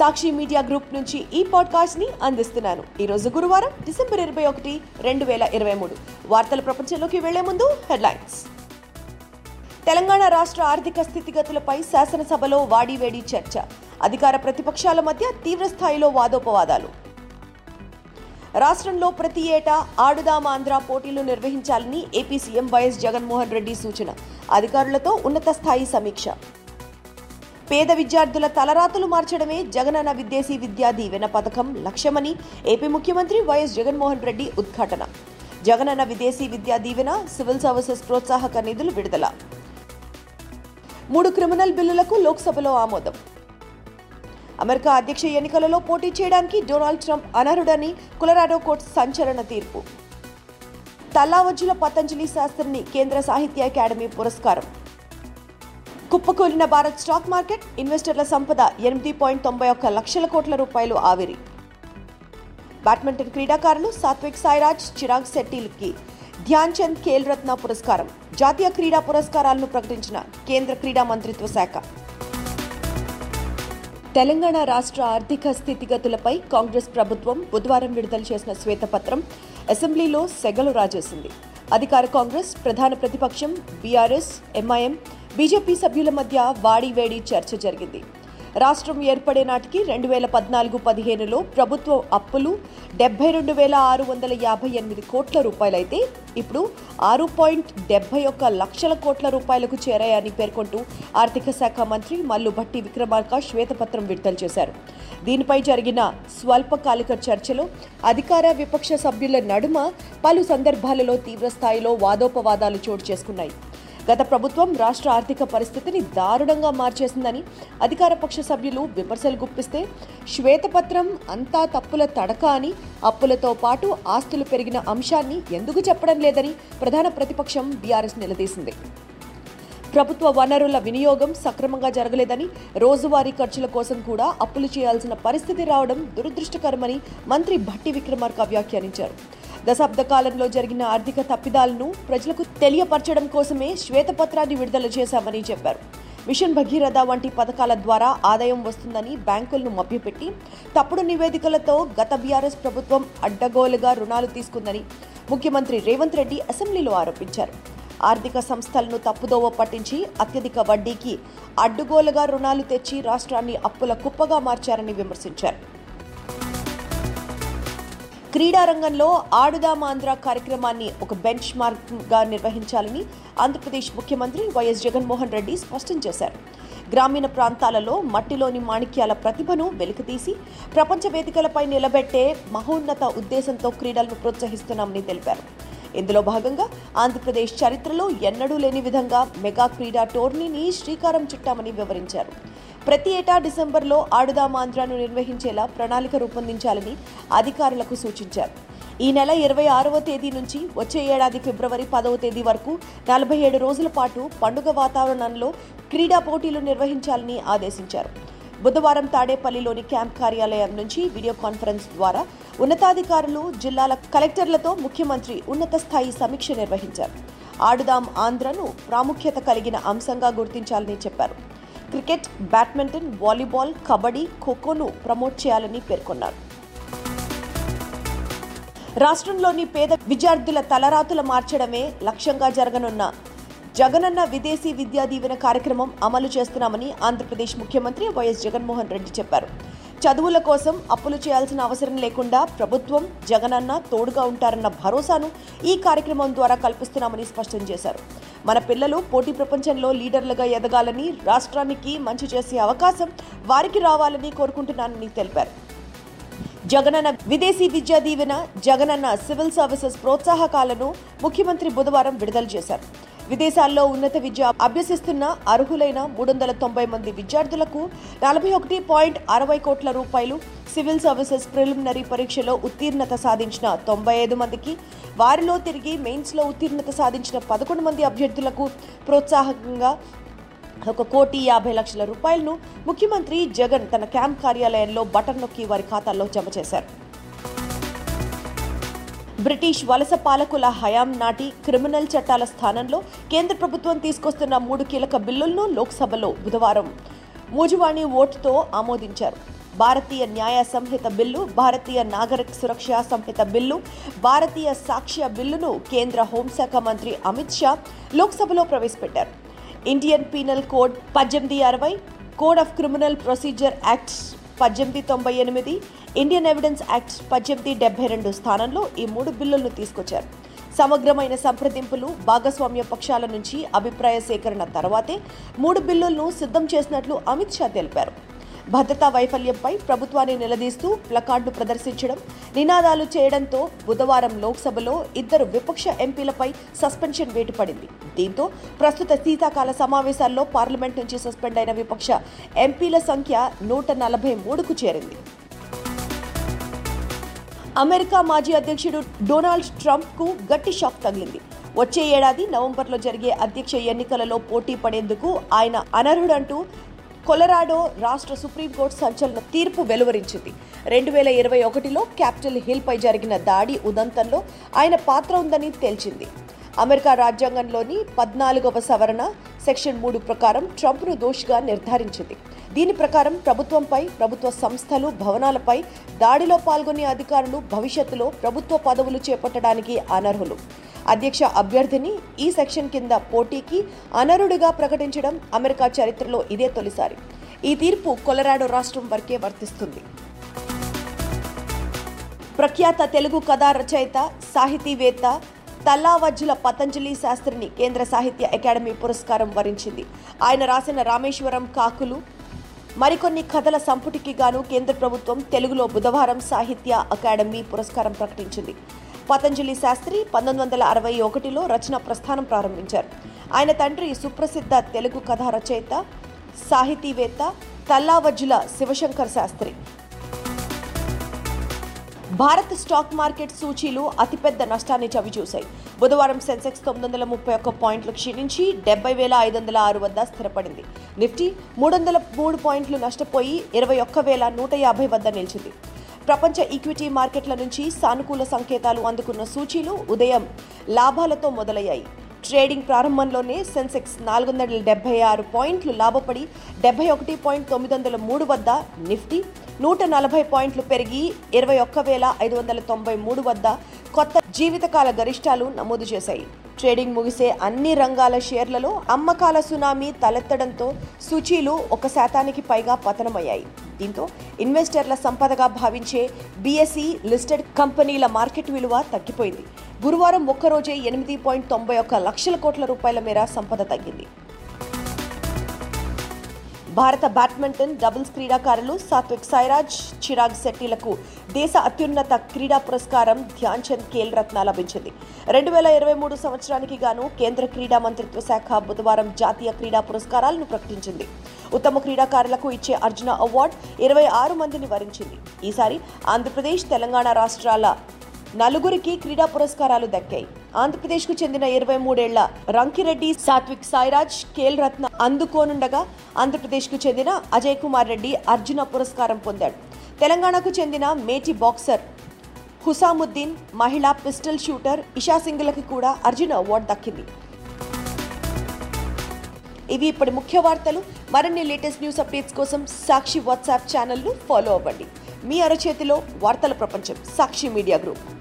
సాక్షి media group నుంచి ఈ పాడ్కాస్ట్ని అందిస్తున్నాను ఈ రోజు గురువారం డిసెంబర్ ఇరవై ఒకటి రెండు వేల ఇరవై మూడు. వార్తల ప్రపంచంలోకి వెళ్ళే ముందు హెడ్లైన్స్. తెలంగాణ రాష్ట్ర ఆర్థిక స్థితిగతులపై శాసనసభలో వాడివేడి చర్చ. అధికార ప్రతిపక్షాల మధ్య తీవ్రస్థాయిలో వాదోపవాదాలు. రాష్ట్రంలో ప్రతి ఏటా ఆడుదామాంధ్ర పోటీలు నిర్వహించాలని AP CM YS Jaganmohan Reddy సూచన. అధికారులతో ఉన్నత స్థాయి సమీక్ష. పేద విద్యార్థుల తలరాతలు మార్చడమే జగనన్న విద్యేశీ విద్యా దీవెన పథకం లక్ష్యమని ఏపీ ముఖ్యమంత్రి వైఎస్ జగన్మోహన్ రెడ్డి ఉద్ఘాటన. జగనన్న విదేశీ విద్యా దీవెన సివిల్ సర్వీసెస్ ప్రోత్సాహక నిధులు విడుదల. మూడు క్రిమినల్ బిల్లులకు లోక్సభలో ఆమోదం. అమెరికా అధ్యక్ష ఎన్నికలలో పోటీ చేయడానికి డొనాల్డ్ ట్రంప్ అనర్హుడని కొలరాడో కోర్టు సంచలన తీర్పు. తల్లావజ్జుల పతంజలి శాస్త్రిని కేంద్ర సాహిత్య అకాడమీ పురస్కారం. కుప్పకూలిన భారత్ స్టాక్ మార్కెట్ ఇన్వెస్టర్ల సంపద ఎనిమిది పాయింట్ తొంభై ఒక్క లక్షల కోట్ల రూపాయలు ఆవిరి. బ్యాడ్మింటన్ క్రీడాకారులు సాత్విక్ సాయిరాజ్ చిరాగ్ శెట్టిలకి ధ్యాన్ చంద్ ఖేల్ రత్న పురస్కారం. జాతీయ క్రీడా పురస్కారాలను ప్రకటించిన కేంద్ర క్రీడా మంత్రిత్వ శాఖ. తెలంగాణ రాష్ట్ర ఆర్థిక స్థితిగతులపై కాంగ్రెస్ ప్రభుత్వం బుధవారం విడుదల చేసిన శ్వేతపత్రం అసెంబ్లీలో సెగలు రాజేసింది. అధికార కాంగ్రెస్ ప్రధాన ప్రతిపక్షం బీఆర్ఎస్ ఎంఐఎం బీజేపీ సభ్యుల మధ్య వాడివేడి చర్చ జరిగింది. రాష్ట్రం ఏర్పడే నాటికి రెండు వేల పద్నాలుగు పదిహేనులో ప్రభుత్వ అప్పులు డెబ్బై రెండు వేల ఆరు వందల యాభై ఎనిమిది కోట్ల రూపాయలైతే ఇప్పుడు ఆరు పాయింట్ డెబ్బై ఒక్క లక్షల కోట్ల రూపాయలకు చేరాయని పేర్కొంటూ ఆర్థిక శాఖ మంత్రి మల్లు భట్టి విక్రమార్క శ్వేతపత్రం విడుదల చేశారు. దీనిపై జరిగిన స్వల్పకాలిక చర్చలో అధికార విపక్ష సభ్యుల నడుమ పలు సందర్భాలలో తీవ్రస్థాయిలో వాదోపవాదాలు చోటు చేసుకున్నాయి. గత ప్రభుత్వం రాష్ట్ర ఆర్థిక పరిస్థితిని దారుణంగా మార్చేసిందని అధికార పక్ష సభ్యులు విమర్శలు గుప్పిస్తే శ్వేతపత్రం అంతా తప్పుల తడక అని అప్పులతో పాటు ఆస్తులు పెరిగిన అంశాన్ని ఎందుకు చెప్పడం లేదని ప్రధాన ప్రతిపక్షం బీఆర్ఎస్ నిలదీసింది. ప్రభుత్వ వనరుల వినియోగం సక్రమంగా జరగలేదని రోజువారీ ఖర్చుల కోసం కూడా అప్పులు చేయాల్సిన పరిస్థితి రావడం దురదృష్టకరమని మంత్రి భట్టి విక్రమార్క వ్యాఖ్యానించారు. దశాబ్ద కాలంలో జరిగిన ఆర్థిక తప్పిదాలను ప్రజలకు తెలియపరచడం కోసమే శ్వేతపత్రాన్ని విడుదల చేశామని చెప్పారు. మిషన్ భగీరథ వంటి పథకాల ద్వారా ఆదాయం వస్తుందని బ్యాంకులను మభ్యపెట్టి తప్పుడు నివేదికలతో గత బీఆర్ఎస్ ప్రభుత్వం అడ్డగోలుగా రుణాలు తీసుకుందని ముఖ్యమంత్రి రేవంత్ రెడ్డి అసెంబ్లీలో ఆరోపించారు. ఆర్థిక సంస్థలను తప్పుదోవ పట్టించి అత్యధిక వడ్డీకి అడ్డుగోలుగా రుణాలు తెచ్చి రాష్ట్రాన్ని అప్పుల కుప్పగా మార్చారని విమర్శించారు. క్రీడారంగంలో ఆడుదామ ఆడుదామాంధ్ర కార్యక్రమాన్ని ఒక బెంచ్ మార్క్గా నిర్వహించాలని ఆంధ్రప్రదేశ్ ముఖ్యమంత్రి వైఎస్ జగన్మోహన్ రెడ్డి స్పష్టం చేశారు. గ్రామీణ ప్రాంతాలలో మట్టిలోని మాణిక్యాల ప్రతిభను వెలికితీసి ప్రపంచ వేదికలపై నిలబెట్టే మహోన్నత ఉద్దేశంతో క్రీడలను ప్రోత్సహిస్తున్నామని తెలిపారు. ఇందులో భాగంగా ఆంధ్రప్రదేశ్ చరిత్రలో ఎన్నడూ లేని విధంగా మెగా క్రీడా టోర్నీని శ్రీకారం చుట్టామని వివరించారు. ప్రతి ఏటా డిసెంబర్లో ఆడుదామాంధ్రను నిర్వహించేలా ప్రణాళిక రూపొందించాలని అధికారులకు సూచించారు. ఈ నెల ఇరవై ఆరవ తేదీ నుంచి వచ్చే ఏడాది ఫిబ్రవరి పదవ తేదీ వరకు నలభై ఏడు రోజుల పాటు పండుగ వాతావరణంలో క్రీడా పోటీలు నిర్వహించాలని ఆదేశించారు. బుధవారం తాడేపల్లిలోని క్యాంప్ కార్యాలయం నుంచి వీడియో కాన్ఫరెన్స్ ద్వారా ఉన్నతాధికారులు జిల్లాల కలెక్టర్లతో ముఖ్యమంత్రి ఉన్నత స్థాయి సమీక్ష నిర్వహించారు. ఆడుదాం ఆంధ్రను ప్రాముఖ్యత కలిగిన అంశంగా గుర్తించాలని చెప్పారు. క్రికెట్ బ్యాడ్మింటన్ వాలీబాల్ కబడ్డీ ఖోఖోను ప్రమోట్ చేయాలని పేర్కొన్నారు. రాష్ట్రంలోని పేద విద్యార్థుల తలరాతుల మార్చడమే లక్ష్యంగా జరగనున్న జగనన్న విదేశీ విద్యా దీవెన కార్యక్రమం అమలు చేస్తున్నామని ఆంధ్రప్రదేశ్ ముఖ్యమంత్రి వైఎస్ జగన్మోహన్ రెడ్డి చెప్పారు. చదువుల కోసం అప్పులు చేయాల్సిన అవసరం లేకుండా ప్రభుత్వం జగనన్న తోడుగా ఉంటారన్న భరోసాను ఈ కార్యక్రమం ద్వారా కల్పిస్తున్నామని స్పష్టం చేశారు. మన పిల్లలు పోటీ ప్రపంచంలో లీడర్లుగా ఎదగాలని రాష్ట్రానికి మంచి చేసే అవకాశం వారికి రావాలని కోరుకుంటున్నానని తెలిపారు. జగనన్న విదేశీ విద్యా దీవెన జగనన్న సివిల్ సర్వీసెస్ ప్రోత్సాహకాలను ముఖ్యమంత్రి బుధవారం విడుదల చేశారు. విదేశాల్లో ఉన్నత విద్య అభ్యసిస్తున్న అర్హులైన మూడు వందల తొంభై మంది విద్యార్థులకు నలభై ఒకటి పాయింట్ అరవై కోట్ల రూపాయలు సివిల్ సర్వీసెస్ ప్రిలిమినరీ పరీక్షలో ఉత్తీర్ణత సాధించిన తొంభై ఐదు మందికి వారిలో తిరిగి మెయిన్స్లో ఉత్తీర్ణత సాధించిన పదకొండు మంది అభ్యర్థులకు ప్రోత్సాహకంగా ఒక కోటి యాభై లక్షల రూపాయలను ముఖ్యమంత్రి జగన్ తన క్యాంప్ కార్యాలయంలో బటన్ నొక్కి వారి ఖాతాల్లో జమ చేశారు. బ్రిటిష్ వలస పాలకుల హయాం నాటి క్రిమినల్ చట్టాల స్థానంలో కేంద్ర ప్రభుత్వం తీసుకొస్తున్న మూడు కీలక బిల్లులను లోక్సభలో బుధవారం మూజువాణి ఓటుతో ఆమోదించారు. భారతీయ న్యాయ సంహిత బిల్లు భారతీయ నాగరిక సురక్ష సంహిత బిల్లు భారతీయ సాక్ష్య బిల్లును కేంద్ర హోంశాఖ మంత్రి అమిత్ షా లోక్సభలో ప్రవేశపెట్టారు. ఇండియన్ పీనల్ కోడ్ పద్దెనిమిది అరవై code of criminal procedure act పద్దెనిమిది తొంభై ఎనిమిది ఇండియన్ ఎవిడెన్స్ యాక్ట్ పద్దెనిమిది డెబ్బై రెండు స్థానంలో ఈ మూడు బిల్లులను తీసుకొచ్చారు. సమగ్రమైన సంప్రదింపులు భాగస్వామ్య పక్షాల నుంచి అభిప్రాయ సేకరణ తర్వాతే మూడు బిల్లులను సిద్ధం చేసినట్లు అమిత్ షా తెలిపారు. భద్రతా వైఫల్యంపై ప్రభుత్వాన్ని నిలదీస్తూ ప్లకార్డు ప్రదర్శించడం నినాదాలు చేయడంతో బుధవారం లోక్సభలో ఇద్దరు విపక్ష ఎంపీలపై సస్పెన్షన్ వేటు పడింది దీంతో ప్రస్తుత శీతాకాల సమావేశాల్లో పార్లమెంట్ నుంచి సస్పెండ్ అయిన విపక్ష ఎంపీల సంఖ్య నూట నలభై మూడుకు చేరింది. అమెరికా మాజీ అధ్యక్షుడు డొనాల్డ్ ట్రంప్కు గట్టి షాక్ తగిలింది. వచ్చే ఏడాది నవంబర్లో జరిగే అధ్యక్ష ఎన్నికలలో పోటీ పడేందుకు ఆయన అనర్హుడంటూ కొలరాడో రాష్ట్ర సుప్రీంకోర్టు సంచలన తీర్పు వెలువరించింది. రెండు వేల ఇరవై ఒకటిలో క్యాపిటల్ హిల్పై జరిగిన దాడి ఉదంతంలో ఆయన పాత్ర ఉందని తేల్చింది. అమెరికా రాజ్యాంగంలోని పద్నాలుగవ సవరణ సెక్షన్ మూడు ప్రకారం ట్రంప్ను దోషిగా నిర్ధారించింది. దీని ప్రకారం ప్రభుత్వంపై ప్రభుత్వ సంస్థలు భవనాలపై దాడిలో పాల్గొనే అధికారులు భవిష్యత్తులో ప్రభుత్వ పదవులు చేపట్టడానికి అనర్హులు. అధ్యక్ష అభ్యర్థిని ఈ సెక్షన్ కింద పోటీకి అనర్హుడిగా ప్రకటించడం అమెరికా చరిత్రలో ఇదే తొలిసారి. ఈ తీర్పు కొలరాడో రాష్ట్రం వరకే వర్తిస్తుంది. ప్రఖ్యాత తెలుగు కథా రచయిత సాహితీవేత్త తల్లావజ్జుల పతంజలి శాస్త్రిని కేంద్ర సాహిత్య అకాడమీ పురస్కారం వరించింది. ఆయన రాసిన రామేశ్వరం కాకులు మరికొన్ని కథల సంపుటికి గాను కేంద్ర ప్రభుత్వం తెలుగులో బుధవారం సాహిత్య అకాడమీ పురస్కారం ప్రకటించింది. పతంజలి శాస్త్రి పంతొమ్మిది వందల అరవై ఒకటిలో రచన ప్రస్థానం ప్రారంభించారు. ఆయన తండ్రి సుప్రసిద్ధ తెలుగు కథా రచయిత సాహితీవేత్త తల్లావజ్జుల శివశంకర్ శాస్త్రి. భారత్ స్టాక్ మార్కెట్ సూచీలు అతిపెద్ద నష్టాన్ని చవిచూశాయి. బుధవారం సెన్సెక్స్ తొమ్మిది వందల ముప్పై ఒక్క పాయింట్లు క్షీణించి డెబ్బై వేల ఐదు వందల ఆరు వద్ద స్థిరపడింది. నిఫ్టీ మూడు వందల మూడు పాయింట్లు నష్టపోయి ఇరవై ఒక్క వేల నూట యాభై వద్ద నిలిచింది. ప్రపంచ ఈక్విటీ మార్కెట్ల నుంచి సానుకూల సంకేతాలు అందుకున్న సూచీలు ఉదయం లాభాలతో మొదలయ్యాయి. ట్రేడింగ్ ప్రారంభంలోనే సెన్సెక్స్ నాలుగు వందల డెబ్బై ఆరు పాయింట్లు లాభపడి డెబ్బై ఒకటి పాయింట్ తొమ్మిది వందల మూడు వద్ద నిఫ్టీ నూట నలభై పాయింట్లు పెరిగి ఇరవై ఒక్క వేల ఐదు వందల తొంభై మూడు వద్ద కొత్త జీవితకాల గరిష్టాలు నమోదు చేశాయి. ట్రేడింగ్ ముగిసే అన్ని రంగాల షేర్లలో అమ్మకాల సునామీ తలెత్తడంతో సూచీలు ఒక శాతానికి పైగా పతనమయ్యాయి. దీంతో ఇన్వెస్టర్ల సంపదగా భావించే బీఎస్ఈ లిస్టెడ్ కంపెనీల మార్కెట్ విలువ తగ్గిపోయింది. గురువారం ఒక్కరోజే ఎనిమిది పాయింట్ తొంభై ఒక్క లక్షల కోట్ల రూపాయల మేర సంపద తగ్గింది. భారత బ్యాడ్మింటన్ డబుల్స్ క్రీడాకారులు సాత్విక్ సాయిరాజ్ చిరాగ్ శెట్టిలకు దేశ అత్యున్నత క్రీడా పురస్కారం ధ్యాన్ చంద్ ఖేల్ రత్న లభించింది. రెండు వేల ఇరవై మూడు సంవత్సరానికి గాను కేంద్ర క్రీడా మంత్రిత్వ శాఖ బుధవారం జాతీయ క్రీడా పురస్కారాలను ప్రకటించింది. ఉత్తమ క్రీడాకారులకు ఇచ్చే అర్జున అవార్డు ఇరవై ఆరు మందిని వరించింది. ఈసారి ఆంధ్రప్రదేశ్ తెలంగాణ రాష్ట్రాల నలుగురికి క్రీడా పురస్కారాలు దక్కాయి. ఆంధ్రప్రదేశ్కు చెందిన ఇరవై మూడేళ్ళ రంకిరెడ్డి సాత్విక్ సాయిరాజ్ ఖేల్ రత్న అందుకోనుండగా ఆంధ్రప్రదేశ్కు చెందిన అజయ్ కుమార్ రెడ్డి అర్జున పురస్కారం పొందాడు. తెలంగాణకు చెందిన మేటి బాక్సర్ హుసాముద్దీన్ మహిళా పిస్టల్ షూటర్ ఇషా సింగ్లకి కూడా అర్జున అవార్డు దక్కింది. ఇవి ఇప్పటి ముఖ్య వార్తలు. మరిన్ని లేటెస్ట్ న్యూస్ అప్డేట్స్ కోసం సాక్షి వాట్సాప్ ఛానల్ను ఫాలో అవ్వండి. మీ అరచేతిలో వార్తల ప్రపంచం సాక్షి మీడియా గ్రూప్.